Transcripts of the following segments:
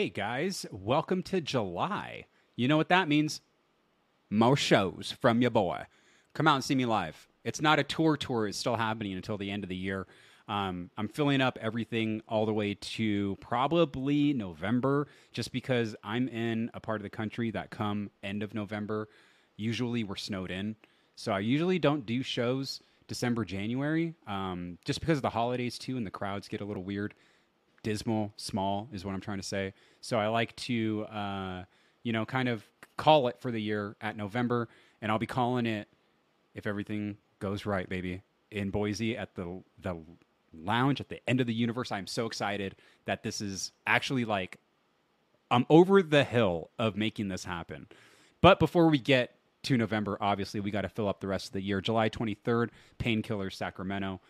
Hey guys, welcome to July. You know what that means? More shows from your boy. Come out and see me live. It's not a tour tour, it's still happening until the end of the year. Um, I'm filling up everything all the way to probably November, just because I'm in a part of the country that come end of November, usually we're snowed in. So I usually don't do shows December, January, um, just because of the holidays too, and the crowds get a little weird dismal, small is what I'm trying to say. So I like to, uh, you know, kind of call it for the year at November, and I'll be calling it if everything goes right, baby, in Boise at the the lounge at the end of the universe. I'm so excited that this is actually like I'm over the hill of making this happen. But before we get to November, obviously we got to fill up the rest of the year. July 23rd, Painkillers Sacramento,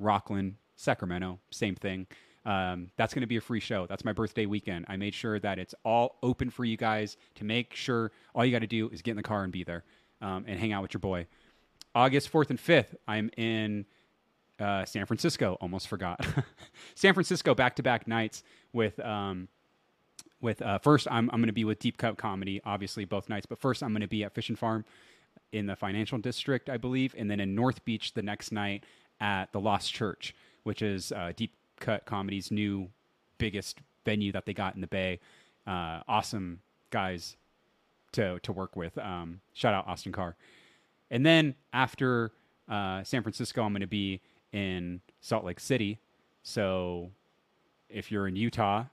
Rocklin, Sacramento, same thing. Um, that's going to be a free show. That's my birthday weekend. I made sure that it's all open for you guys to make sure all you got to do is get in the car and be there um, and hang out with your boy. August 4th and 5th, I'm in uh, San Francisco. Almost forgot. San Francisco back to back nights with. Um, with uh, first, I'm, I'm going to be with Deep Cut Comedy, obviously both nights. But first, I'm going to be at Fish and Farm in the financial district, I believe, and then in North Beach the next night at the Lost Church, which is uh, Deep Cut Comedy's new biggest venue that they got in the Bay. Uh, awesome guys to to work with. Um, shout out Austin Carr. And then after uh, San Francisco, I'm going to be in Salt Lake City. So if you're in Utah,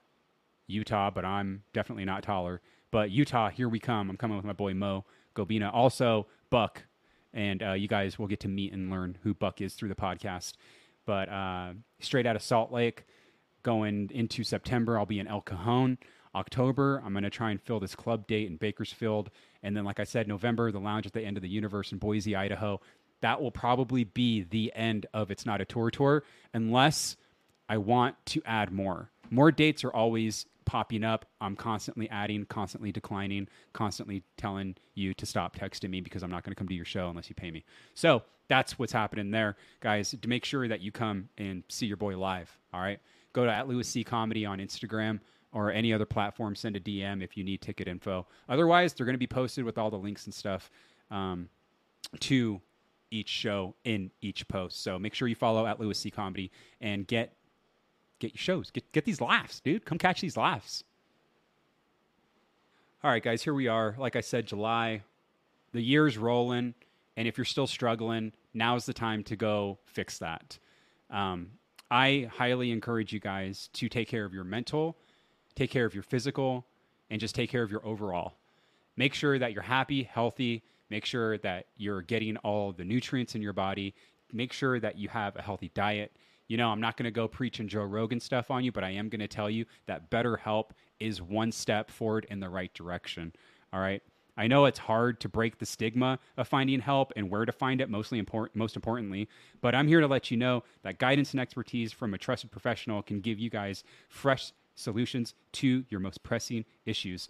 Utah, but I'm definitely not taller. But Utah, here we come. I'm coming with my boy Mo Gobina. Also, Buck. And uh, you guys will get to meet and learn who Buck is through the podcast. But uh, straight out of Salt Lake, going into September, I'll be in El Cajon. October, I'm going to try and fill this club date in Bakersfield. And then, like I said, November, the lounge at the end of the universe in Boise, Idaho. That will probably be the end of It's Not a Tour Tour, unless I want to add more. More dates are always popping up. I'm constantly adding, constantly declining, constantly telling you to stop texting me because I'm not going to come to your show unless you pay me. So that's what's happening there, guys. To make sure that you come and see your boy live. All right, go to at Louis C Comedy on Instagram or any other platform. Send a DM if you need ticket info. Otherwise, they're going to be posted with all the links and stuff um, to each show in each post. So make sure you follow at Louis C Comedy and get get your shows. Get get these laughs, dude. Come catch these laughs. All right, guys, here we are. Like I said, July. The year's rolling, and if you're still struggling, now's the time to go fix that. Um, I highly encourage you guys to take care of your mental, take care of your physical, and just take care of your overall. Make sure that you're happy, healthy. Make sure that you're getting all the nutrients in your body. Make sure that you have a healthy diet you know, I'm not going to go preaching Joe Rogan stuff on you, but I am going to tell you that BetterHelp is one step forward in the right direction. All right. I know it's hard to break the stigma of finding help and where to find it, mostly important, most importantly, but I'm here to let you know that guidance and expertise from a trusted professional can give you guys fresh solutions to your most pressing issues.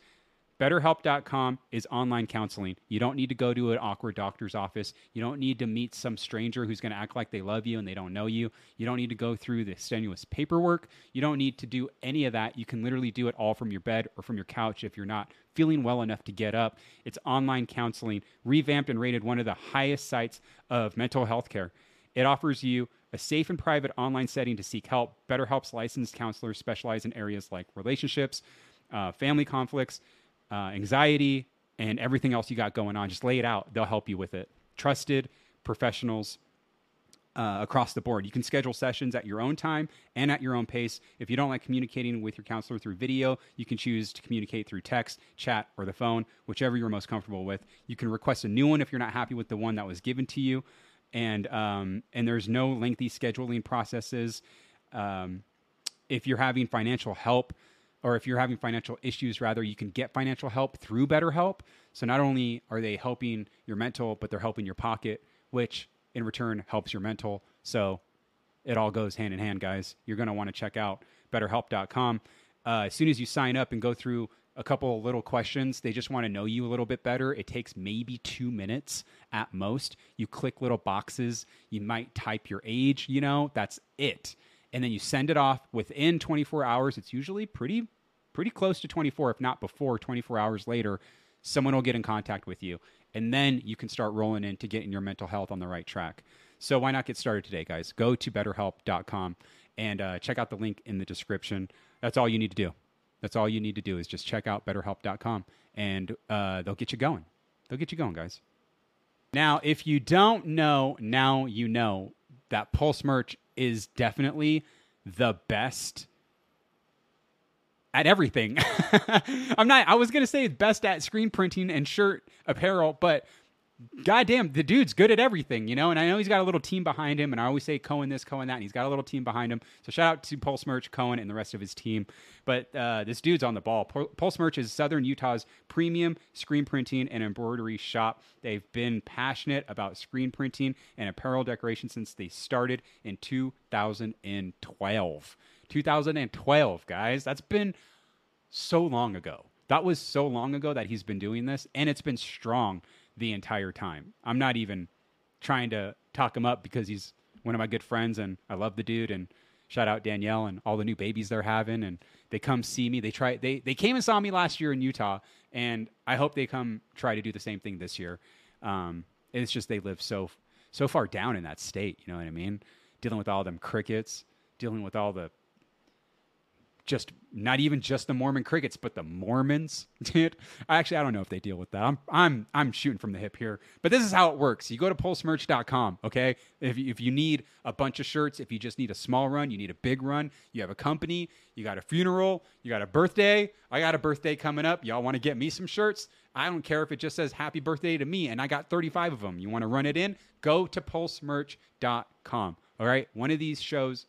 BetterHelp.com is online counseling. You don't need to go to an awkward doctor's office. You don't need to meet some stranger who's going to act like they love you and they don't know you. You don't need to go through the strenuous paperwork. You don't need to do any of that. You can literally do it all from your bed or from your couch if you're not feeling well enough to get up. It's online counseling, revamped and rated one of the highest sites of mental health care. It offers you a safe and private online setting to seek help. BetterHelp's licensed counselors specialize in areas like relationships, uh, family conflicts uh, anxiety, and everything else you got going on. Just lay it out. They'll help you with it. Trusted professionals uh, across the board. You can schedule sessions at your own time and at your own pace. If you don't like communicating with your counselor through video, you can choose to communicate through text, chat, or the phone, whichever you're most comfortable with. You can request a new one if you're not happy with the one that was given to you, and um, and there's no lengthy scheduling processes. Um, if you're having financial help, or if you're having financial issues, rather, you can get financial help through BetterHelp. So not only are they helping your mental, but they're helping your pocket, which in return helps your mental. So it all goes hand in hand, guys. You're going to want to check out betterhelp.com. Uh, as soon as you sign up and go through a couple of little questions, they just want to know you a little bit better. It takes maybe two minutes at most. You click little boxes, you might type your age, you know, that's it. And then you send it off within 24 hours. It's usually pretty pretty close to 24, if not before 24 hours later, someone will get in contact with you. And then you can start rolling in into getting your mental health on the right track. So why not get started today, guys? Go to betterhelp.com and uh, check out the link in the description. That's all you need to do. That's all you need to do is just check out betterhelp.com and uh, they'll get you going. They'll get you going, guys. Now, if you don't know, now you know that Pulse merch is definitely the best at everything. I'm not, I was to say best at screen printing and shirt apparel, but goddamn, the dude's good at everything, you know. And I know he's got a little team behind him, and I always say Cohen this, Cohen that, and he's got a little team behind him. So shout out to Pulse Merch, Cohen, and the rest of his team. But uh, this dude's on the ball. Pulse Merch is Southern Utah's premium screen printing and embroidery shop. They've been passionate about screen printing and apparel decoration since they started in 2012. 2012, guys. That's been so long ago. That was so long ago that he's been doing this, and it's been strong the entire time. I'm not even trying to talk him up because he's one of my good friends and I love the dude and shout out Danielle and all the new babies they're having and they come see me. They try they they came and saw me last year in Utah and I hope they come try to do the same thing this year. Um, it's just they live so so far down in that state, you know what I mean? Dealing with all them crickets, dealing with all the just not even just the Mormon crickets, but the Mormons, dude. Actually, I don't know if they deal with that. I'm I'm I'm shooting from the hip here, but this is how it works. You go to pulsemerch.com, okay? If you, if you need a bunch of shirts, if you just need a small run, you need a big run, you have a company, you got a funeral, you got a birthday. I got a birthday coming up. Y'all want to get me some shirts? I don't care if it just says happy birthday to me and I got 35 of them. You want to run it in? Go to pulsemerch.com. All right? One of these shows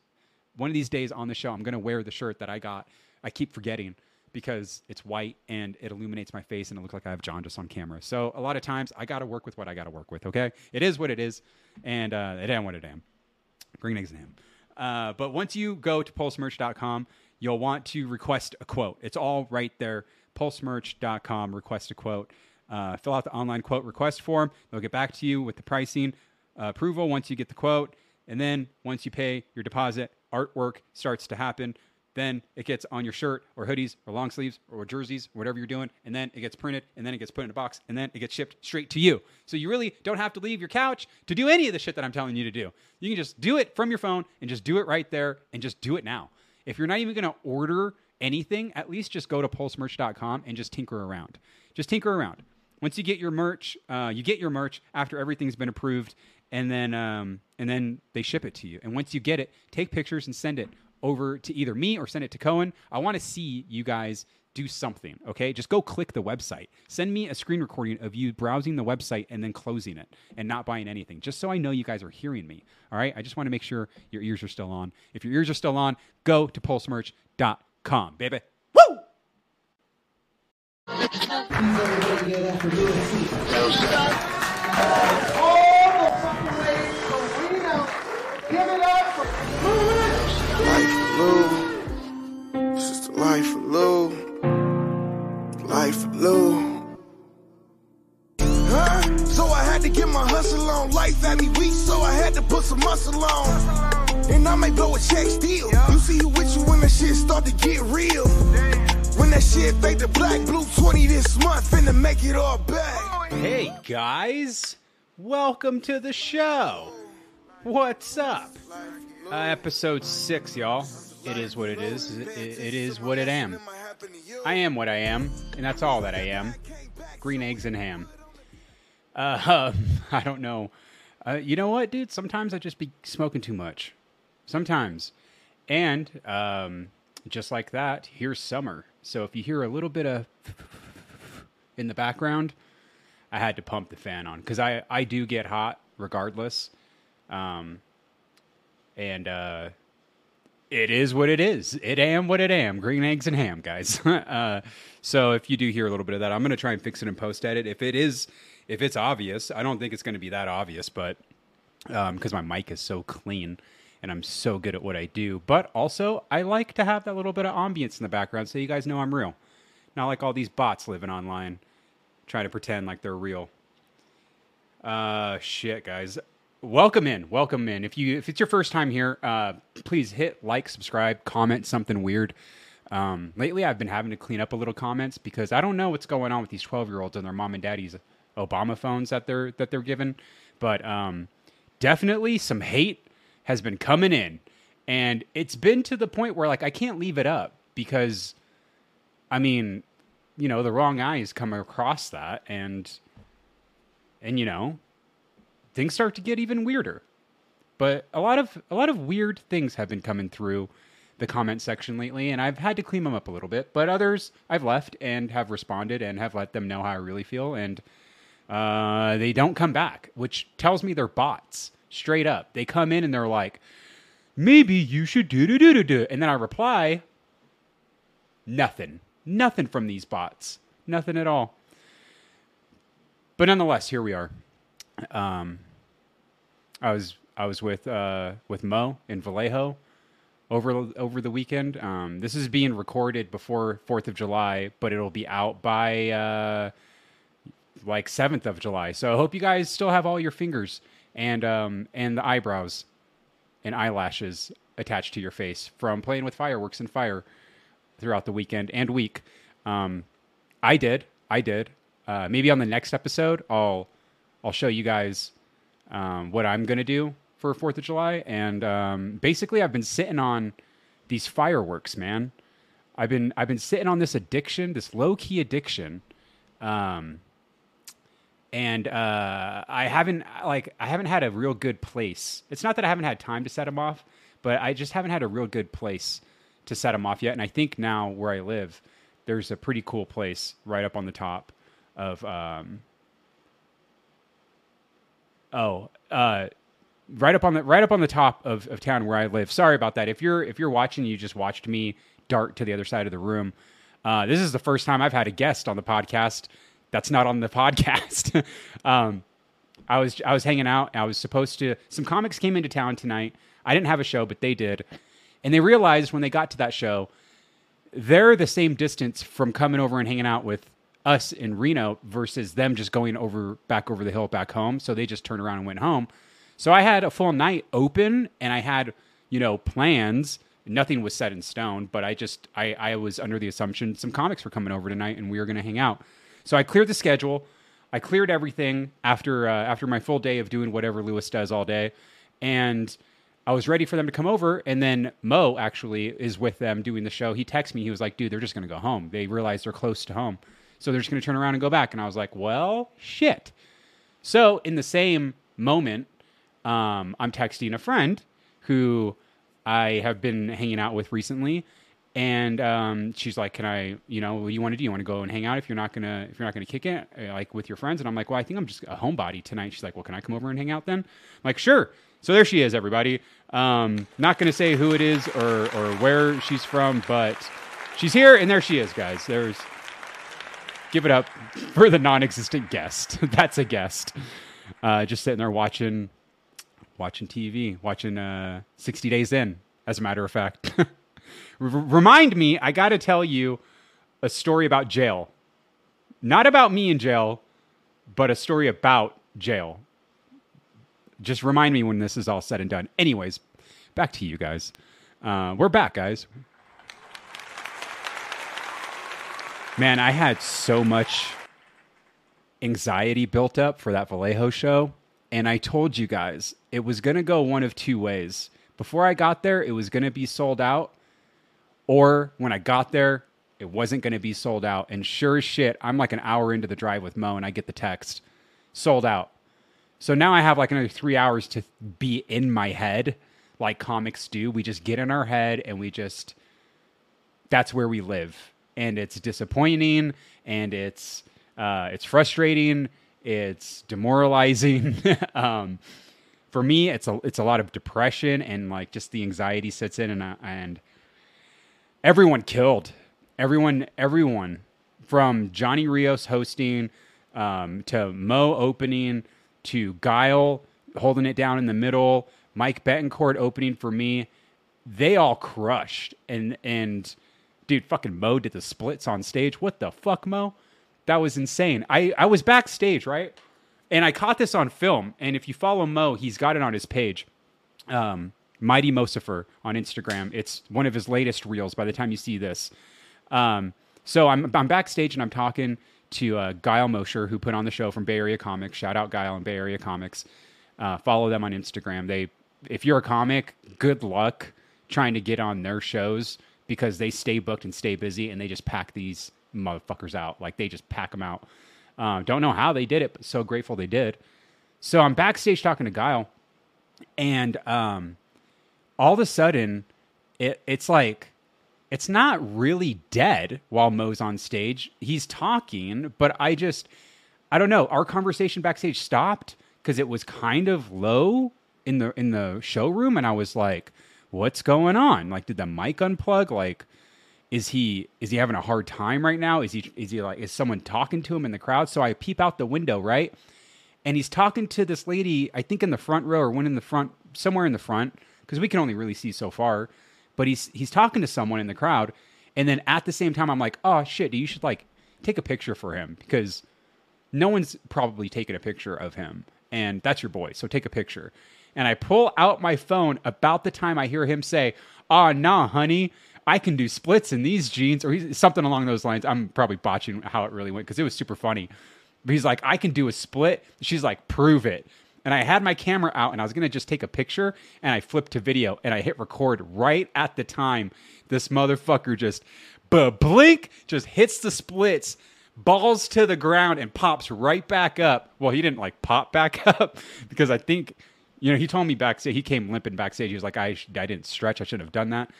one of these days on the show, I'm going to wear the shirt that I got. I keep forgetting because it's white and it illuminates my face and it looks like I have jaundice on camera. So a lot of times I got to work with what I got to work with. Okay, it is what it is, and uh, it am what it am. Green eggs and ham. Uh, but once you go to pulsemerch.com, you'll want to request a quote. It's all right there. Pulsemerch.com. Request a quote. Uh, fill out the online quote request form. They'll get back to you with the pricing uh, approval once you get the quote. And then once you pay your deposit, artwork starts to happen. Then it gets on your shirt or hoodies or long sleeves or jerseys or whatever you're doing. And then it gets printed and then it gets put in a box and then it gets shipped straight to you. So you really don't have to leave your couch to do any of the shit that I'm telling you to do. You can just do it from your phone and just do it right there and just do it now. If you're not even going to order anything, at least just go to pulsemerch.com and just tinker around. Just tinker around. Once you get your merch, uh, you get your merch after everything's been approved and then um, and then they ship it to you. And once you get it, take pictures and send it over to either me or send it to Cohen. I want to see you guys do something. Okay, just go click the website. Send me a screen recording of you browsing the website and then closing it and not buying anything, just so I know you guys are hearing me. All right, I just want to make sure your ears are still on. If your ears are still on, go to pulsemerch.com, baby. Woo! To get real. When that shit fade to black, blue 20 this month, finna make it all back. Hey guys, welcome to the show. What's up? Uh, episode six, y'all. It is what it is. It, it is what it am. I am what I am, and that's all that I am. Green eggs and ham. Uh, I don't know. Uh, you know what, dude? Sometimes I just be smoking too much. Sometimes. And um, just like that, here's summer. So if you hear a little bit of in the background, I had to pump the fan on because I, I do get hot regardless. Um, and uh, it is what it is. It am what it am. Green eggs and ham, guys. uh, so if you do hear a little bit of that, I'm gonna try and fix it and post edit. If it is, if it's obvious, I don't think it's gonna be that obvious, but because um, my mic is so clean and I'm so good at what I do. But also, I like to have that little bit of ambience in the background so you guys know I'm real. Not like all these bots living online trying to pretend like they're real. Uh, shit, guys welcome in welcome in if you if it's your first time here uh, please hit like subscribe comment something weird Um, lately, I've been having to clean up a little comments because I don't know what's going on with these 12 year olds and their mom and daddy's Obama phones that they're that they're given, but um, definitely some hate has been coming in, and it's been to the point where like I can't leave it up because, I mean, you know, the wrong eyes come across that, and and you know, things start to get even weirder. But a lot of a lot of weird things have been coming through the comment section lately, and I've had to clean them up a little bit. But others I've left and have responded and have let them know how I really feel, and uh, they don't come back, which tells me they're bots. Straight up, they come in and they're like, "Maybe you should do do do do do," and then I reply, "Nothing, nothing from these bots, nothing at all." But nonetheless, here we are. Um, I was I was with uh, with Mo in Vallejo over over the weekend. Um, this is being recorded before Fourth of July, but it'll be out by uh, like seventh of July. So I hope you guys still have all your fingers and um, and the eyebrows and eyelashes attached to your face from playing with fireworks and fire throughout the weekend and week. Um, I did. I did. Uh, maybe on the next episode, I'll I'll show you guys um, what I'm gonna do for Fourth of July, and um, basically, I've been sitting on these fireworks, man. I've been I've been sitting on this addiction, this low key addiction, um, and uh, I haven't like I haven't had a real good place. It's not that I haven't had time to set them off, but I just haven't had a real good place to set them off yet. And I think now where I live, there's a pretty cool place right up on the top of um, oh uh, right up on the right up on the top of, of town where I live. Sorry about that. If you're if you're watching, you just watched me dart to the other side of the room. Uh, this is the first time I've had a guest on the podcast that's not on the podcast. um, I was I was hanging out. I was supposed to. Some comics came into town tonight. I didn't have a show, but they did, and they realized when they got to that show, they're the same distance from coming over and hanging out with us in Reno versus them just going over back over the hill back home. So they just turned around and went home. So I had a full night open, and I had you know plans. Nothing was set in stone, but I just I I was under the assumption some comics were coming over tonight, and we were going to hang out. So I cleared the schedule. I cleared everything after uh, after my full day of doing whatever Louis does all day, and I was ready for them to come over. And then Mo actually is with them doing the show. He texted me. He was like, "Dude, they're just to go home. They realize they're close to home, so they're just to turn around and go back." And I was like, "Well, shit." So in the same moment, um, I'm texting a friend who I have been hanging out with recently, and um, she's like, "Can I, you know, what do you want to do? You want to go and hang out if you're not gonna if you're not gonna kick it uh, like with your friends?" And I'm like, "Well, I think I'm just a homebody tonight." She's like, "Well, can I come over and hang out then?" I'm like, "Sure." So there she is, everybody. Um, not gonna say who it is or or where she's from, but she's here, and there she is, guys. There's give it up for the non-existent guest. That's a guest. Uh, just sitting there watching watching TV, watching uh, 60 Days In, as a matter of fact. R- remind me, I got to tell you a story about jail. Not about me in jail, but a story about jail. Just remind me when this is all said and done. Anyways, back to you guys. Uh, we're back, guys. Man, I had so much anxiety built up for that Vallejo show. And I told you guys it was going to go one of two ways. Before I got there, it was going to be sold out. Or when I got there, it wasn't going to be sold out. And sure as shit, I'm like an hour into the drive with Mo and I get the text sold out. So now I have like another three hours to be in my head like comics do. We just get in our head and we just, that's where we live. And it's disappointing and it's, uh, it's frustrating. It's demoralizing. um, for me, it's a, it's a lot of depression and like just the anxiety sets in and, and everyone killed everyone, everyone from Johnny Rios hosting, um, to Mo opening, to Guile holding it down in the middle, Mike Betancourt opening for me. They all crushed, and and dude, fucking Mo did the splits on stage. What the fuck, Mo? That was insane. I I was backstage, right? And I caught this on film. And if you follow Mo, he's got it on his page. Um, Mighty Mosifer on Instagram. It's one of his latest reels. By the time you see this, um, so I'm I'm backstage and I'm talking to uh, Guile Mosher, who put on the show from Bay Area Comics. Shout out Guile and Bay Area Comics. Uh, follow them on Instagram. They, if you're a comic, good luck trying to get on their shows because they stay booked and stay busy, and they just pack these motherfuckers out. Like they just pack them out. Uh, don't know how they did it, but so grateful they did. So I'm backstage talking to Guile, and um, all of a sudden, it, it's like it's not really dead while Mo's on stage. He's talking, but I just I don't know. Our conversation backstage stopped because it was kind of low in the in the showroom, and I was like, "What's going on? Like, did the mic unplug? Like, is he is he having a hard time right now? Is he is he like is someone talking to him in the crowd?" So I peep out the window, right, and he's talking to this lady, I think in the front row or one in the front, somewhere in the front, because we can only really see so far but he's he's talking to someone in the crowd, and then at the same time, I'm like, oh shit, you should like take a picture for him because no one's probably taken a picture of him, and that's your boy, so take a picture. And I pull out my phone about the time I hear him say, "Ah, oh, nah, honey." I can do splits in these jeans, or something along those lines. I'm probably botching how it really went because it was super funny. But he's like, I can do a split. She's like, prove it and I had my camera out and I was going to just take a picture and I flipped to video and I hit record right at the time this motherfucker just blink just hits the splits balls to the ground and pops right back up. Well, he didn't like pop back up because I think you know, he told me backstage he came limping backstage. He was like I I didn't stretch. I shouldn't have done that.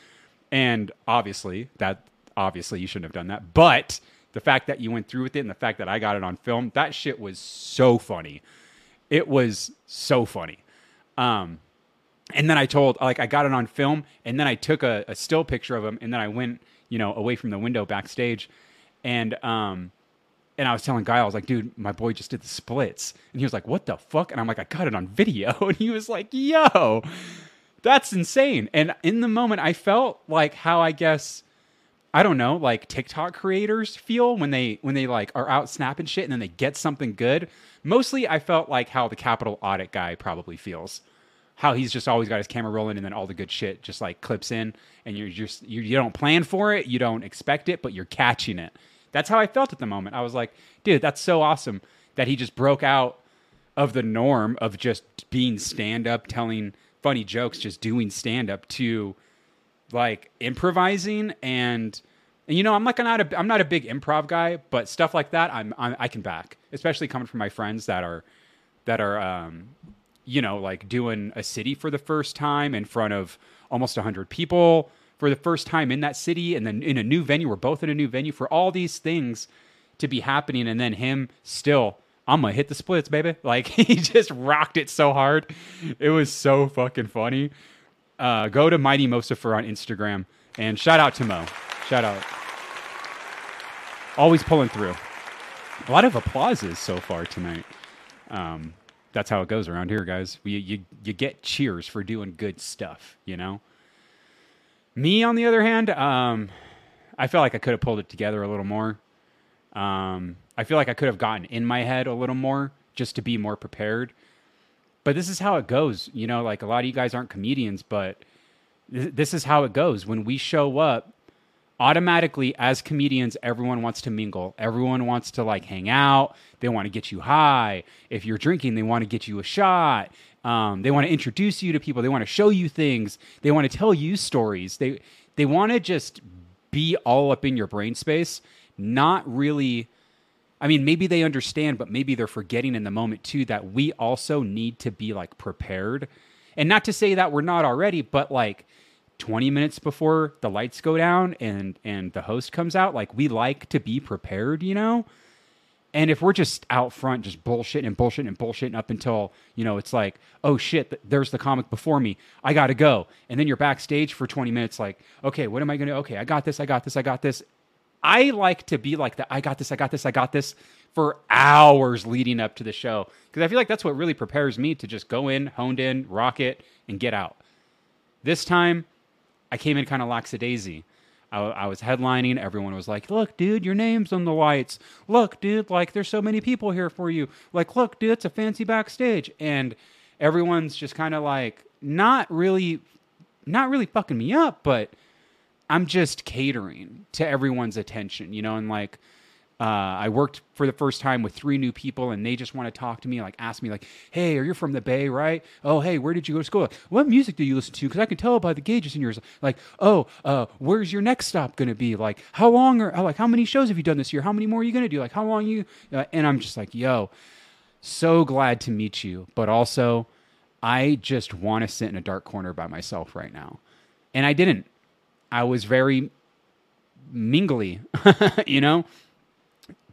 And obviously, that obviously you shouldn't have done that. But the fact that you went through with it and the fact that I got it on film, that shit was so funny. It was so funny. Um, and then I told, like, I got it on film, and then I took a, a, still picture of him, and then I went, you know, away from the window backstage, and um, and I was telling Guy, I was like, dude, my boy just did the splits, and he was like, what the fuck? And I'm like, I got it on video, and he was like, yo, that's insane. And in the moment, I felt like how I guess. I don't know, like TikTok creators feel when they when they like are out snapping shit and then they get something good Mostly, I felt like how the capital audit guy probably feels. How he's just always got his camera rolling, and then all the good shit just like clips in, and you're just you, you don't plan for it, you don't expect it, but you're catching it. That's how I felt at the moment. I was like, dude, that's so awesome that he just broke out of the norm of just being stand up, telling funny jokes, just doing stand up to like improvising and and you know, I'm like not a I'm not a big improv guy, but stuff like that I'm, I'm i can back, especially coming from my friends that are that are um, you know like doing a city for the first time in front of almost 100 people for the first time in that city and then in a new venue. We're both in a new venue for all these things to be happening. And then him still i'm gonna hit the splits baby. Like he just rocked it so hard. It was so fucking funny uh, go to mighty mosifer on instagram and shout out to mo shout out always pulling through. A lot of applauses so far tonight. Um, that's how it goes around here, guys. We, you you get cheers for doing good stuff, you know. Me, on the other hand, um, I feel like I could have pulled it together a little more. Um, I feel like I could have gotten in my head a little more just to be more prepared. But this is how it goes, you know. Like a lot of you guys aren't comedians, but th- this is how it goes. When we show up automatically as comedians everyone wants to mingle. Everyone wants to like hang out. They want to get you high. If you're drinking they want to get you a shot. Um, they want to introduce you to people. They want to show you things. They want to tell you stories. They they want to just be all up in your brain space not really i mean maybe they understand but maybe they're forgetting in the moment too that we also need to be like prepared. And not to say that we're not already but like 20 minutes before the lights go down and and the host comes out like we like to be prepared you know? And if we're just out front just bullshitting and bullshitting and bullshitting up until you know it's like oh shit there's the comic before me. I gotta go. And then you're backstage for 20 minutes like okay what am i gonna okay i got this i got this i got this i like to be like that i got this i got this i got this for hours leading up to the show because i feel like that's what really prepares me to just go in honed in rock it and get out this time I came in kind of lackadaisy. I, I was headlining. Everyone was like, "Look, dude, your name's on the lights. Look, dude, like there's so many people here for you. Like, look, dude, it's a fancy backstage." And everyone's just kind of like not really not really fucking me up, but I'm just catering to everyone's attention, you know, and like uh, I worked for the first time with three new people, and they just want to talk to me, like ask me, like, "Hey, are you from the Bay, right? Oh, hey, where did you go to school? Like, what music do you listen to? Because I can tell by the gauges in yours. Like, oh, uh, where's your next stop going to be? Like, how long are like how many shows have you done this year? How many more are you going to do? Like, how long you? Uh, and I'm just like, yo, so glad to meet you, but also, I just want to sit in a dark corner by myself right now, and I didn't. I was very mingly, you know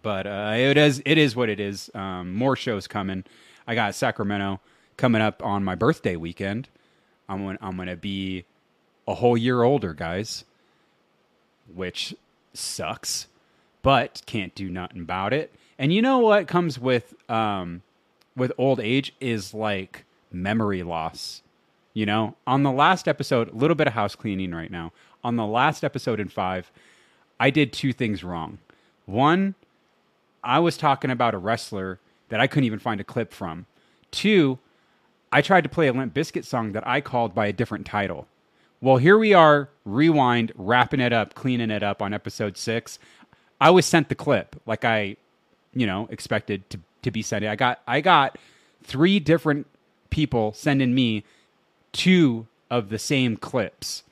but uh, it is it is what it is. Um, more shows coming. I got Sacramento coming up on my birthday weekend. I'm gonna, I'm gonna be a whole year older, guys, which sucks, but can't do nothing about it. And you know what comes with um, with old age is like memory loss. You know, on the last episode, a little bit of house cleaning right now. On the last episode in five, I did two things wrong. One, I was talking about a wrestler that I couldn't even find a clip from. Two, I tried to play a Limp Bizkit song that I called by a different title. Well, here we are, rewind, wrapping it up, cleaning it up on episode six. I was sent the clip like I, you know, expected to, to be sent. I got I got three different people sending me two of the same clips.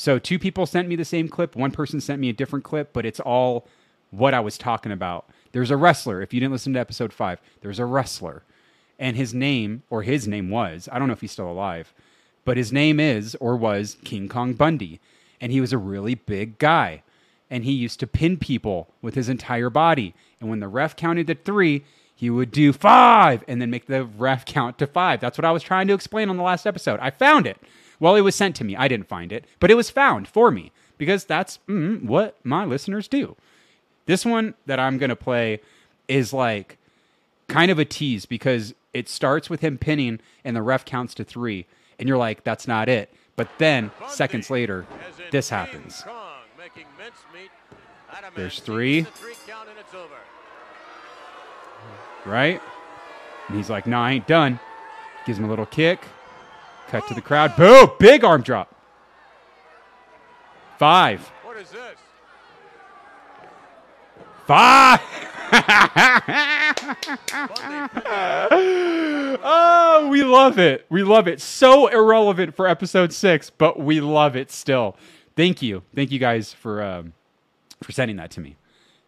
So two people sent me the same clip, one person sent me a different clip, but it's all what I was talking about. There's a wrestler. If you didn't listen to episode five, there's a wrestler. And his name, or his name was, I don't know if he's still alive, but his name is, or was, King Kong Bundy. And he was a really big guy. And he used to pin people with his entire body. And when the ref counted to three, he would do five and then make the ref count to five. That's what I was trying to explain on the last episode. I found it. Well, it was sent to me. I didn't find it, but it was found for me because that's mm, what my listeners do. This one that I'm going to play is like kind of a tease because it starts with him pinning and the ref counts to three. And you're like, that's not it. But then, seconds later, this happens. There's three. Right? And he's like, no, I ain't done. Gives him a little kick. Cut to the crowd. Boom! Big arm drop. Five. What is this? Five. oh, we love it. We love it. So irrelevant for episode six, but we love it still. Thank you. Thank you guys for um, for sending that to me.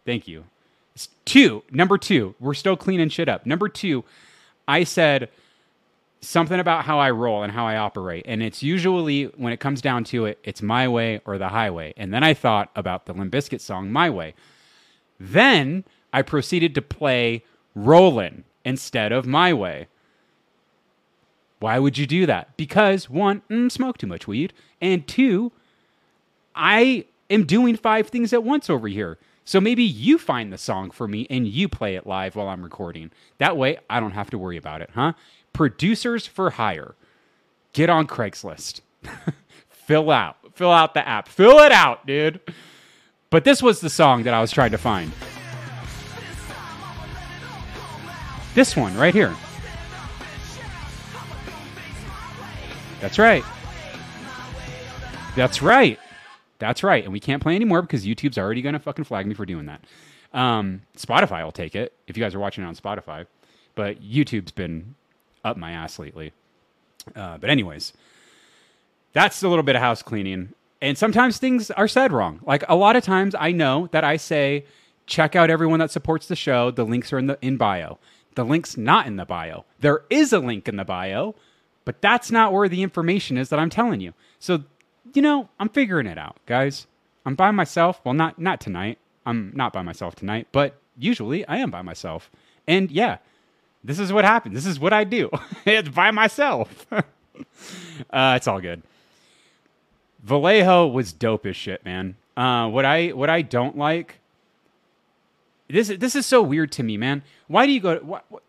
Thank you. It's two. Number two. We're still cleaning shit up. Number two. I said something about how I roll and how I operate. And it's usually, when it comes down to it, it's my way or the highway. And then I thought about the Limp Bizkit song, My Way. Then I proceeded to play Rollin' instead of My Way. Why would you do that? Because one, mm, smoke too much weed, and two, I am doing five things at once over here. So maybe you find the song for me and you play it live while I'm recording. That way I don't have to worry about it, huh? Producers for hire. Get on Craigslist. fill out. Fill out the app. Fill it out, dude. But this was the song that I was trying to find. This one right here. That's right. That's right. That's right. And we can't play anymore because YouTube's already going to fucking flag me for doing that. Um, Spotify will take it if you guys are watching it on Spotify. But YouTube's been up my ass lately. Uh, but, anyways, that's a little bit of house cleaning. And sometimes things are said wrong. Like a lot of times I know that I say, check out everyone that supports the show. The links are in the in bio. The link's not in the bio. There is a link in the bio, but that's not where the information is that I'm telling you. So, you know, I'm figuring it out, guys. I'm by myself. Well, not not tonight. I'm not by myself tonight, but usually I am by myself. And yeah, this is what happens. This is what I do. it's by myself. uh, it's all good. Vallejo was dope as shit, man. Uh, what I what I don't like this this is so weird to me, man. Why do you go? What, what,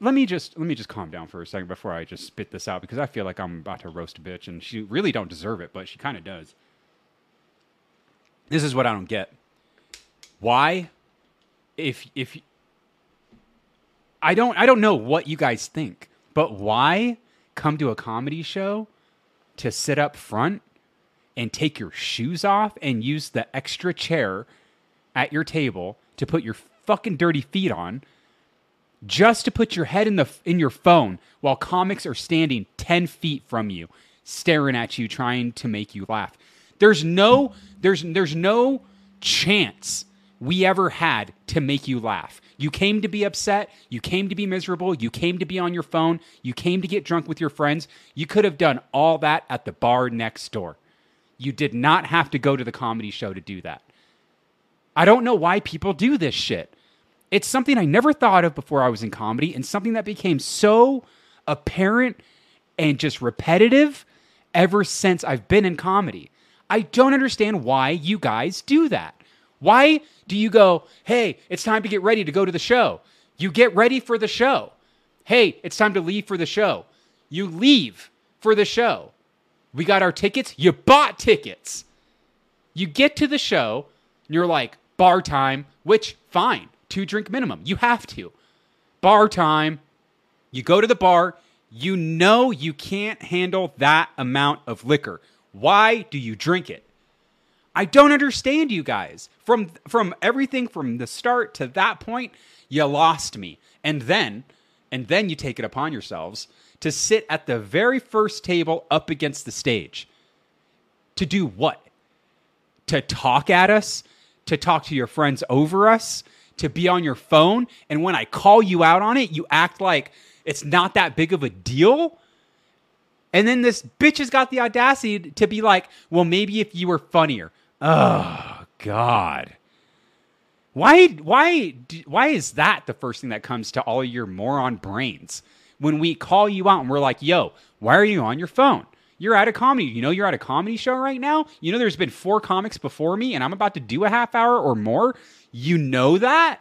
let me just let me just calm down for a second before I just spit this out because I feel like I'm about to roast a bitch, and she really don't deserve it, but she kind of does. This is what I don't get. Why, if if I don't I don't know what you guys think, but why come to a comedy show to sit up front and take your shoes off and use the extra chair at your table to put your fucking dirty feet on just to put your head in the in your phone while comics are standing 10 feet from you staring at you trying to make you laugh? There's no there's there's no chance we ever had to make you laugh you came to be upset. You came to be miserable. You came to be on your phone. You came to get drunk with your friends. You could have done all that at the bar next door. You did not have to go to the comedy show to do that. I don't know why people do this shit. It's something I never thought of before I was in comedy and something that became so apparent and just repetitive ever since I've been in comedy. I don't understand why you guys do that. Why do you go, hey, it's time to get ready to go to the show? You get ready for the show. Hey, it's time to leave for the show. You leave for the show. We got our tickets. You bought tickets. You get to the show and you're like, bar time, which, fine two drink minimum. You have to. Bar time. You go to the bar. You know you can't handle that amount of liquor. Why do you drink it? I don't understand you guys. From from everything from the start to that point, you lost me. And then and then you take it upon yourselves to sit at the very first table up against the stage. To do what? To talk at us? To talk to your friends over us? to be on your phone. And when I call you out on it, you act like it's not that big of a deal. And then this bitch has got the audacity to be like, well, maybe if you were funnier. Oh, God. Why, why, why is that the first thing that comes to all your moron brains? When we call you out and we're like, yo, why are you on your phone? You're at a comedy. You know, you're at a comedy show right now. You know, there's been four comics before me, and I'm about to do a half hour or more. You know that?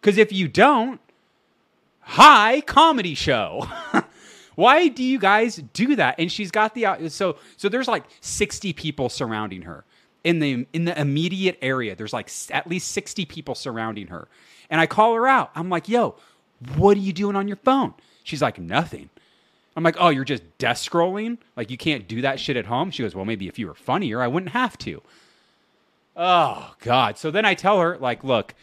Because if you don't, hi, comedy show. Why do you guys do that? And she's got the uh, so so there's like 60 people surrounding her in the in the immediate area. There's like at least 60 people surrounding her. And I call her out. I'm like, "Yo, what are you doing on your phone?" She's like, "Nothing." I'm like, "Oh, you're just desk scrolling? Like you can't do that shit at home?" She goes, "Well, maybe if you were funnier, I wouldn't have to." Oh God. So then I tell her, like, look,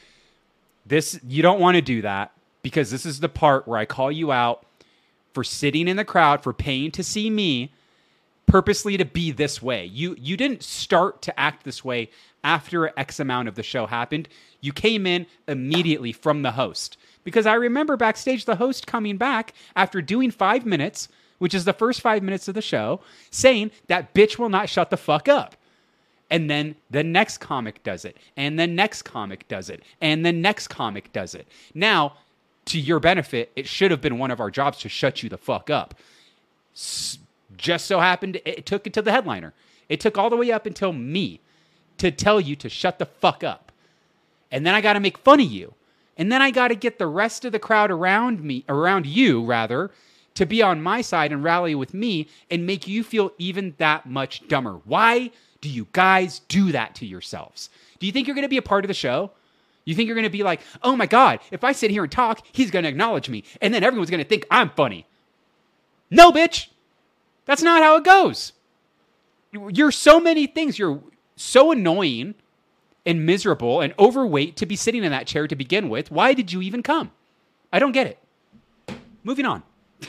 this you don't want to do that because this is the part where I call you out for sitting in the crowd, for paying to see me purposely to be this way. You you didn't start to act this way after X amount of the show happened. You came in immediately from the host. Because I remember backstage the host coming back after doing five minutes, which is the first five minutes of the show, saying that bitch will not shut the fuck up and then the next comic does it, and the next comic does it, and the next comic does it. Now, to your benefit, it should have been one of our jobs to shut you the fuck up. Just so happened it took to the headliner. It took all the way up until me to tell you to shut the fuck up. And then I got to make fun of you. And then I got to get the rest of the crowd around me, around you rather, to be on my side and rally with me and make you feel even that much dumber. Why do you guys do that to yourselves? Do you think you're going to be a part of the show? You think you're going to be like, oh my God, if I sit here and talk, he's going to acknowledge me. And then everyone's going to think I'm funny. No, bitch. That's not how it goes. You're so many things. You're so annoying and miserable and overweight to be sitting in that chair to begin with. Why did you even come? I don't get it. Moving on.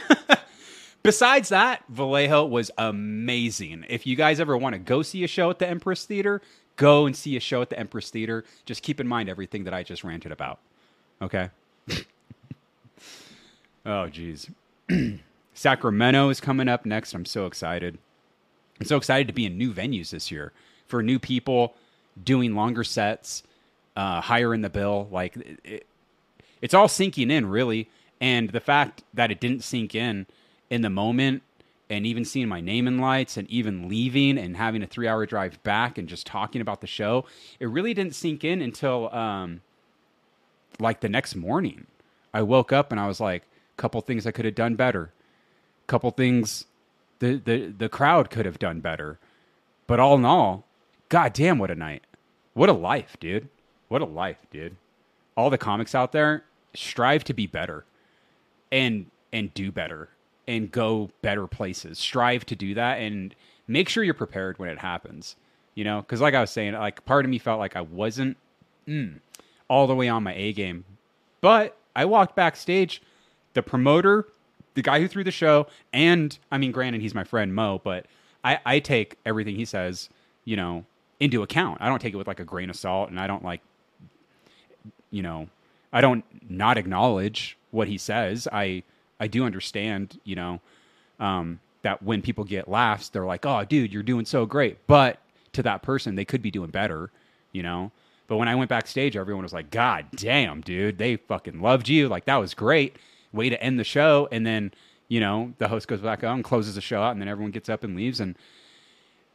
Besides that, Vallejo was amazing. If you guys ever want to go see a show at the Empress Theater, go and see a show at the Empress Theater. Just keep in mind everything that I just ranted about. Okay? oh, geez. Sacramento is coming up next. I'm so excited. I'm so excited to be in new venues this year for new people doing longer sets, uh, higher in the bill. Like, it, it's all sinking in, really. And the fact that it didn't sink in in the moment and even seeing my name in lights and even leaving and having a three hour drive back and just talking about the show, it really didn't sink in until um, like the next morning. I woke up and I was like, a couple things I could have done better, couple things the, the, the crowd could have done better. But all in all, god damn, what a night. What a life, dude. What a life, dude. All the comics out there, strive to be better and and do better and go better places. Strive to do that. And make sure you're prepared when it happens. You know, because like I was saying, like part of me felt like I wasn't mm, all the way on my A game, but I walked backstage. The promoter, the guy who threw the show, and I mean, granted, he's my friend Mo, but I, I take everything he says, you know, into account. I don't take it with like a grain of salt, and I don't like, you know, I don't not acknowledge what he says. I I do understand, you know, um, that when people get laughs, they're like, "Oh, dude, you're doing so great," but to that person, they could be doing better, you know. But when I went backstage, everyone was like, "God damn, dude, they fucking loved you. Like that was great. Way to end the show." And then, you know, the host goes back on, closes the show out, and then everyone gets up and leaves. And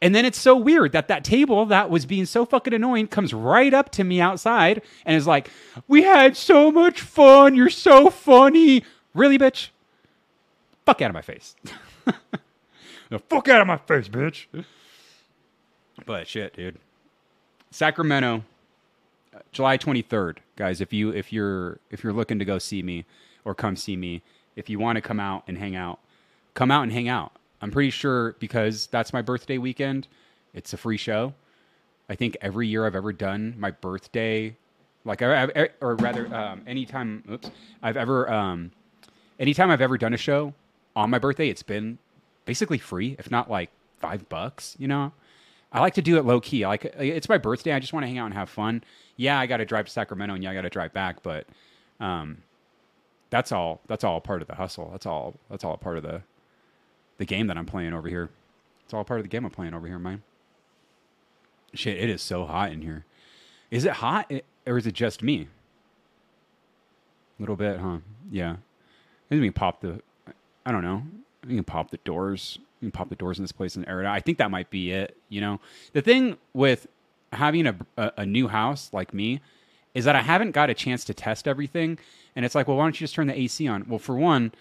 and then it's so weird that that table that was being so fucking annoying comes right up to me outside and is like, "We had so much fun. You're so funny." Really, bitch? Fuck out of my face. the fuck out of my face, bitch. But shit, dude. Sacramento, uh, July 23rd, guys. If you if you're if you're looking to go see me or come see me, if you want to come out and hang out, come out and hang out. I'm pretty sure because that's my birthday weekend. It's a free show. I think every year I've ever done my birthday, like I, I, or rather, um, anytime. Oops, I've ever, um, anytime I've ever done a show on my birthday, it's been basically free, if not like five bucks. You know, I like to do it low key. Like it's my birthday. I just want to hang out and have fun. Yeah, I got to drive to Sacramento, and yeah, I got to drive back, but um, that's all. That's all part of the hustle. That's all. That's all part of the the game that I'm playing over here. It's all part of the game I'm playing over here, man. Shit, it is so hot in here. Is it hot or is it just me? A little bit, huh? Yeah. Maybe we can pop the. I don't know. You can pop the doors. You can pop the doors in this place and air. I think that might be it. You know, the thing with having a, a, a new house like me is that I haven't got a chance to test everything. And it's like, well, why don't you just turn the AC on? Well, for one,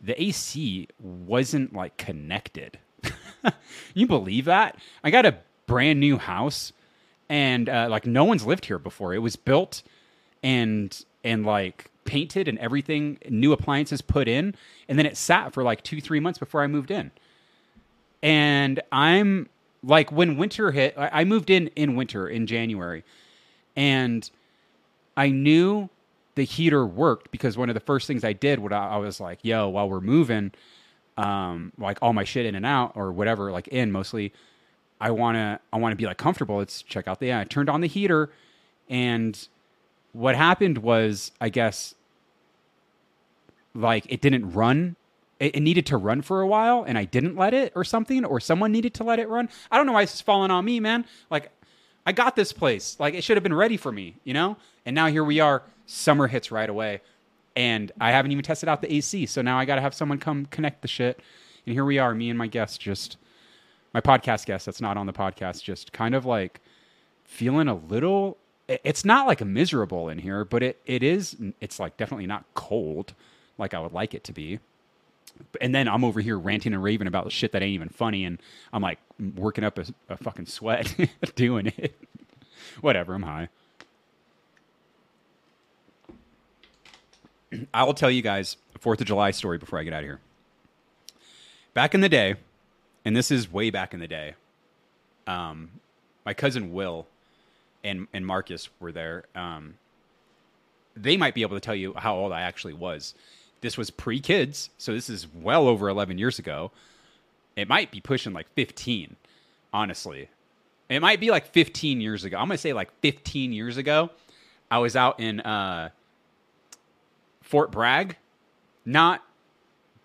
the AC wasn't like connected. you believe that? I got a brand new house and uh, like no one's lived here before. It was built and and like painted and everything, new appliances put in, and then it sat for like 2-3 months before I moved in. And I'm like when winter hit, I moved in in winter in January. And I knew the heater worked because one of the first things I did, what I, I was like, yo, while we're moving, um, like all my shit in and out or whatever, like in mostly, I wanna I wanna be like comfortable. Let's check out the yeah. I turned on the heater, and what happened was I guess like it didn't run. It, it needed to run for a while, and I didn't let it, or something, or someone needed to let it run. I don't know why it's falling on me, man. Like I got this place. Like it should have been ready for me, you know? And now here we are. Summer hits right away. And I haven't even tested out the AC. So now I got to have someone come connect the shit. And here we are, me and my guest, just my podcast guest that's not on the podcast, just kind of like feeling a little. It's not like miserable in here, but it, it is. It's like definitely not cold like I would like it to be and then I'm over here ranting and raving about shit that ain't even funny, and I'm like working up a, a fucking sweat doing it. Whatever, I'm high. I will tell you guys a Fourth of July story before I get out of here. Back in the day, and this is way back in the day, um, my cousin Will and and Marcus were there. Um, they might be able to tell you how old I actually was this was pre kids, so this is well over 11 years ago. It might be pushing like 15, honestly. It might be like 15 years ago. I'm going to say like 15 years ago. I was out in uh, Fort Bragg, not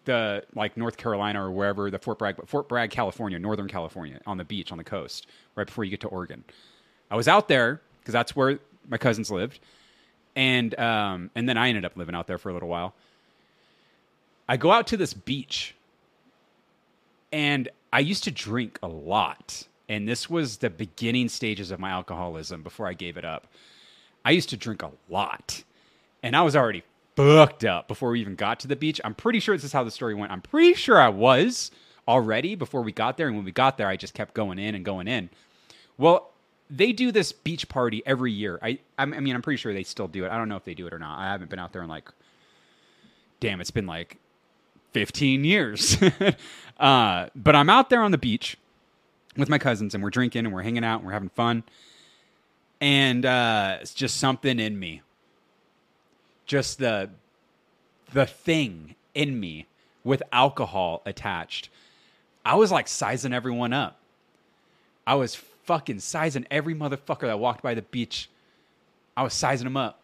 the like North Carolina or wherever the Fort Bragg, but Fort Bragg, California, Northern California, on the beach on the coast, right before you get to Oregon. I was out there because that's where my cousins lived, and um, and then I ended up living out there for a little while. I go out to this beach and I used to drink a lot. And this was the beginning stages of my alcoholism before I gave it up. I used to drink a lot. And I was already fucked up before we even got to the beach. I'm pretty sure this is how the story went. I'm pretty sure I was already before we got there. And when we got there, I just kept going in and going in. Well, they do this beach party every year. I, I mean, I'm pretty sure they still do it. I don't know if they do it or not. I haven't been out there in like, damn, it's been like 15 years. uh, but I'm out there on the beach with my cousins and we're drinking and we're hanging out and we're having fun. And uh, it's just something in me. Just the the thing in me with alcohol attached. I was like sizing everyone up. I was fucking sizing every motherfucker that walked by the beach. I was sizing them up.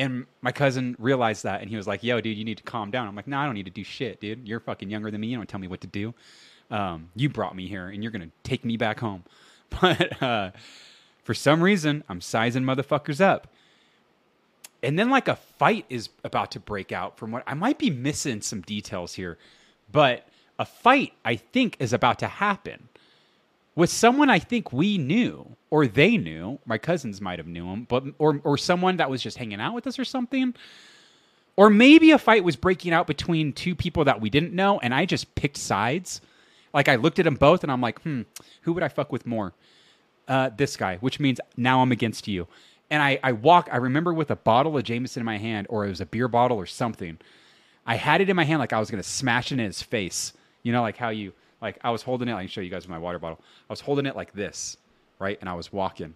And my cousin realized that and he was like, yo, dude, you need to calm down. I'm like, no, nah, I don't need to do shit, dude. You're fucking younger than me. You don't tell me what to do. Um, you brought me here and you're going to take me back home. But uh, for some reason, I'm sizing motherfuckers up. And then, like, a fight is about to break out from what I might be missing some details here, but a fight, I think, is about to happen with someone I think we knew or they knew. My cousins might have knew him, but or or someone that was just hanging out with us or something. Or maybe a fight was breaking out between two people that we didn't know, and I just picked sides. Like I looked at them both, and I'm like, hmm, who would I fuck with more? Uh, this guy, which means now I'm against you. And I, I walk. I remember with a bottle of Jameson in my hand, or it was a beer bottle or something. I had it in my hand like I was gonna smash it in his face. You know, like how you like I was holding it. I can show you guys my water bottle. I was holding it like this, right? And I was walking,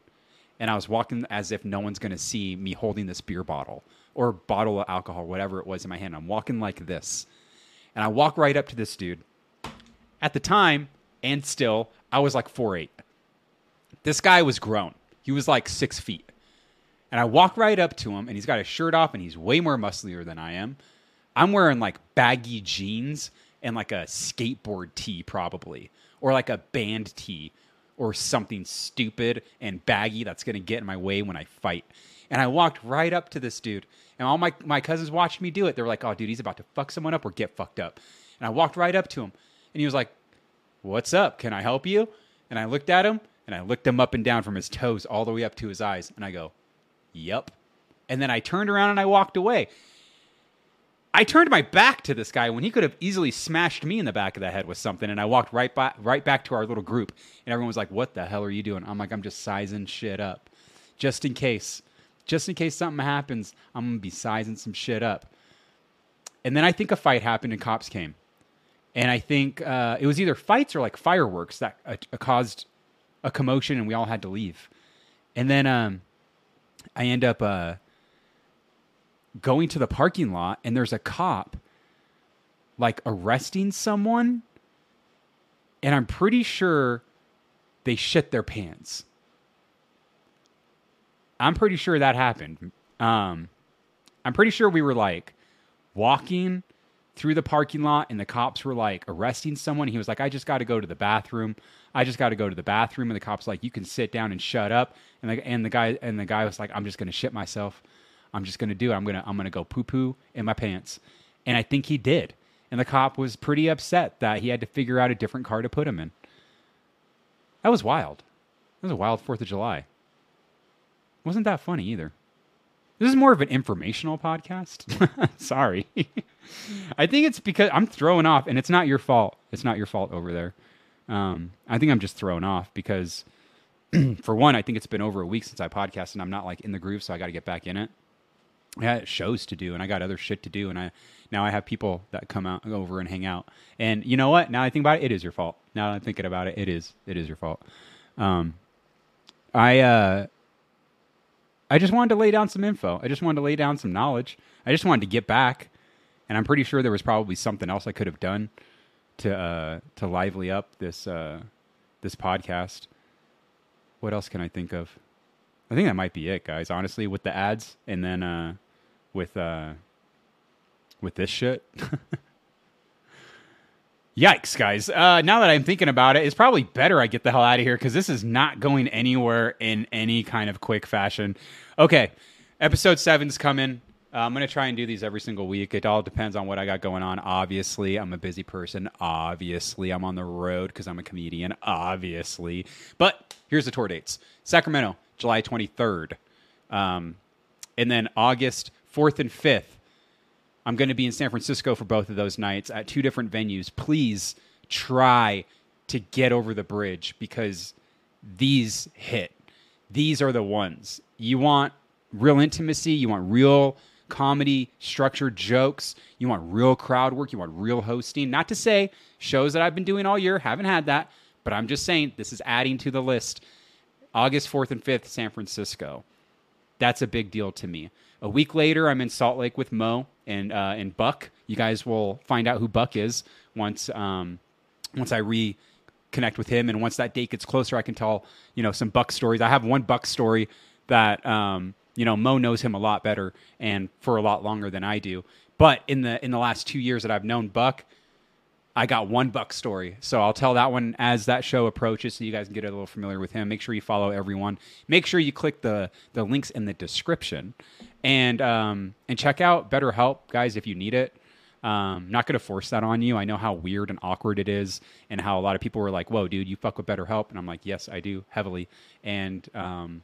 and I was walking as if no one's gonna see me holding this beer bottle or bottle of alcohol, whatever it was in my hand. I'm walking like this, and I walk right up to this dude. At the time, and still, I was like four eight. This guy was grown. He was like six feet. And I walk right up to him, and he's got his shirt off, and he's way more musclier than I am. I'm wearing like baggy jeans and like a skateboard tee, probably, or like a band tee, or something stupid and baggy that's going to get in my way when I fight. And I walked right up to this dude, and all my, my cousins watched me do it. They were like, oh, dude, he's about to fuck someone up or get fucked up. And I walked right up to him, and he was like, What's up? Can I help you? And I looked at him, and I looked him up and down from his toes all the way up to his eyes, and I go, Yep. And then I turned around and I walked away. I turned my back to this guy when he could have easily smashed me in the back of the head with something, and I walked right back, right back to our little group, and everyone was like, "What the hell are you doing?" I'm like, "I'm just sizing shit up, just in case, just in case something happens. I'm gonna be sizing some shit up." And then I think a fight happened, and cops came, and I think uh, it was either fights or like fireworks that uh, caused a commotion, and we all had to leave. And then um, I end up. Uh, going to the parking lot and there's a cop like arresting someone and I'm pretty sure they shit their pants. I'm pretty sure that happened. Um, I'm pretty sure we were like walking through the parking lot and the cops were like arresting someone. He was like, I just got to go to the bathroom. I just got to go to the bathroom. And the cops like, you can sit down and shut up. And the, and the guy and the guy was like, I'm just going to shit myself. I'm just going to do it. I'm going to I'm going to go poo poo in my pants. And I think he did. And the cop was pretty upset that he had to figure out a different car to put him in. That was wild. That was a wild 4th of July. Wasn't that funny either. This is more of an informational podcast. Sorry. I think it's because I'm thrown off, and it's not your fault. It's not your fault over there. Um, I think I'm just thrown off because, for one, I think it's been over a week since I podcast, and I'm not like in the groove, so I got to get back in it. I had shows to do and I got other shit to do and I now I have people that come out over and hang out. And you know what? Now I think about it, it is your fault. Now I'm thinking about it, it is it is your fault. Um, I uh, I just wanted to lay down some info. I just wanted to lay down some knowledge. I just wanted to get back, and I'm pretty sure there was probably something else I could have done to uh, to lively up this uh, this podcast. What else can I think of? I think that might be it, guys. Honestly, with the ads and then uh, with uh, with this shit. Yikes, guys. Uh, now that I'm thinking about it, it's probably better I get the hell out of here because this is not going anywhere in any kind of quick fashion. Okay, episode seven's coming. Uh, I'm going to try and do these every single week. It all depends on what I got going on. Obviously, I'm a busy person. Obviously, I'm on the road because I'm a comedian. Obviously. But here's the tour dates Sacramento, July 23rd. Um, and then August 4th and 5th, I'm going to be in San Francisco for both of those nights at two different venues. Please try to get over the bridge because these hit. These are the ones. You want real intimacy, you want real comedy, structured jokes, you want real crowd work, you want real hosting. Not to say shows that I've been doing all year haven't had that, but I'm just saying this is adding to the list. August 4th and 5th, San Francisco. That's a big deal to me. A week later, I'm in Salt Lake with Mo and uh, and Buck. You guys will find out who Buck is once um, once I reconnect with him, and once that date gets closer, I can tell you know some Buck stories. I have one Buck story that um, you know Mo knows him a lot better and for a lot longer than I do. But in the in the last two years that I've known Buck, I got one Buck story. So I'll tell that one as that show approaches so you guys can get a little familiar with him. Make sure you follow everyone. Make sure you click the the links in the description and um and check out BetterHelp, guys, if you need it. Um, not going to force that on you. I know how weird and awkward it is, and how a lot of people were like, "Whoa, dude, you fuck with BetterHelp," and I'm like, "Yes, I do heavily," and um,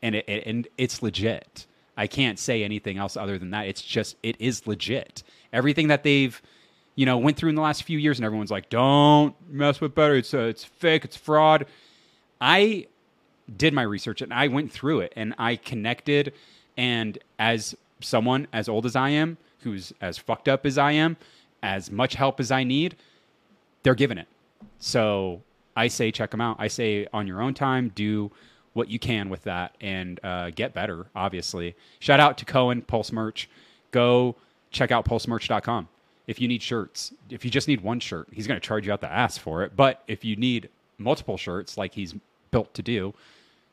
and it, it, and it's legit. I can't say anything else other than that. It's just it is legit. Everything that they've you know went through in the last few years, and everyone's like, "Don't mess with better. It's uh, it's fake. It's fraud." I did my research and I went through it and I connected. And as someone as old as I am, who's as fucked up as I am, as much help as I need, they're giving it. So I say check them out. I say on your own time, do what you can with that and uh, get better, obviously. Shout out to Cohen, Pulse Merch. Go check out pulsemerch.com. If you need shirts, if you just need one shirt, he's going to charge you out the ass for it. But if you need multiple shirts, like he's built to do,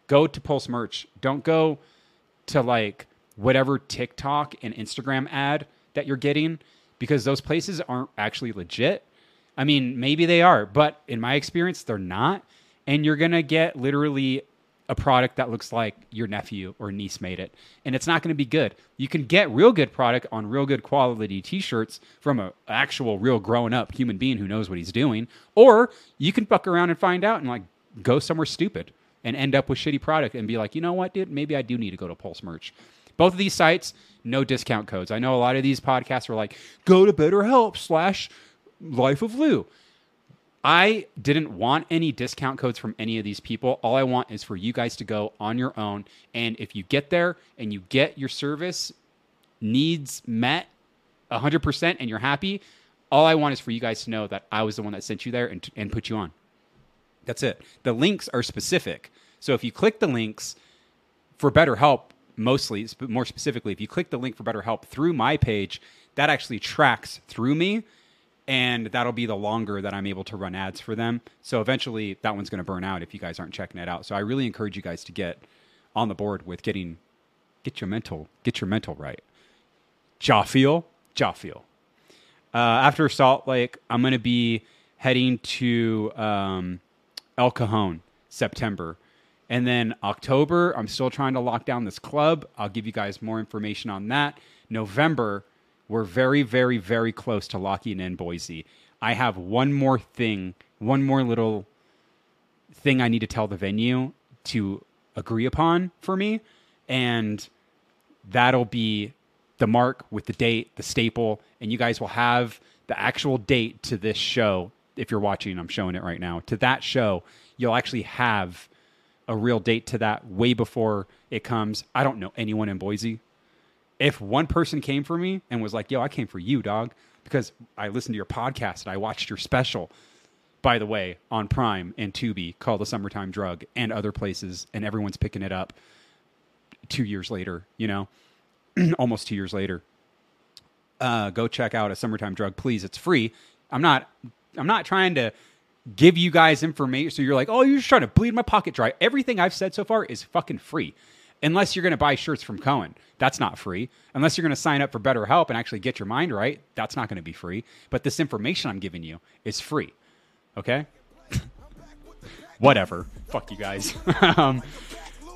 go to Pulse Merch. Don't go to like whatever TikTok and Instagram ad that you're getting because those places aren't actually legit. I mean, maybe they are, but in my experience, they're not. And you're going to get literally a product that looks like your nephew or niece made it. And it's not going to be good. You can get real good product on real good quality t shirts from an actual, real grown up human being who knows what he's doing. Or you can fuck around and find out and like go somewhere stupid and end up with shitty product and be like, you know what, dude, maybe I do need to go to Pulse Merch. Both of these sites, no discount codes. I know a lot of these podcasts are like, go to BetterHelp slash Life of Lou. I didn't want any discount codes from any of these people. All I want is for you guys to go on your own. And if you get there and you get your service needs met 100% and you're happy, all I want is for you guys to know that I was the one that sent you there and, and put you on. That's it. The links are specific. So if you click the links for BetterHelp, mostly, more specifically, if you click the link for BetterHelp through my page, that actually tracks through me and that'll be the longer that I'm able to run ads for them. So eventually that one's going to burn out if you guys aren't checking it out. So I really encourage you guys to get on the board with getting get your mental get your mental right. Jaw feel. Uh, after Salt Lake, I'm going to be heading to um, El Cajon September. And then October, I'm still trying to lock down this club. I'll give you guys more information on that. November, we're very, very, very close to locking in Boise. I have one more thing, one more little thing I need to tell the venue to agree upon for me. And that'll be the mark with the date, the staple, and you guys will have the actual date to this show. If you're watching, I'm showing it right now. To that show, you'll actually have a real date to that way before it comes. I don't know anyone in Boise if one person came for me and was like, "Yo, I came for you, dog," because I listened to your podcast and I watched your special, by the way, on Prime and Tubi called "The Summertime Drug" and other places, and everyone's picking it up. Two years later, you know, almost two years later, uh, go check out a "Summertime Drug," please. It's free. I'm not. I'm not trying to give you guys information. So you're like, oh, you're just trying to bleed my pocket dry. Everything I've said so far is fucking free unless you're going to buy shirts from Cohen. That's not free. Unless you're going to sign up for BetterHelp and actually get your mind right, that's not going to be free. But this information I'm giving you is free. Okay? Whatever. Fuck you guys. um,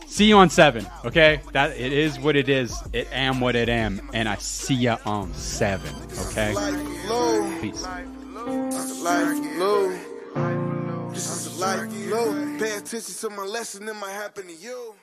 see you on seven. Okay? That it is what it is. It am what it am, and I see ya on seven. Okay? Peace. Pay attention to my lesson, it might happen to you.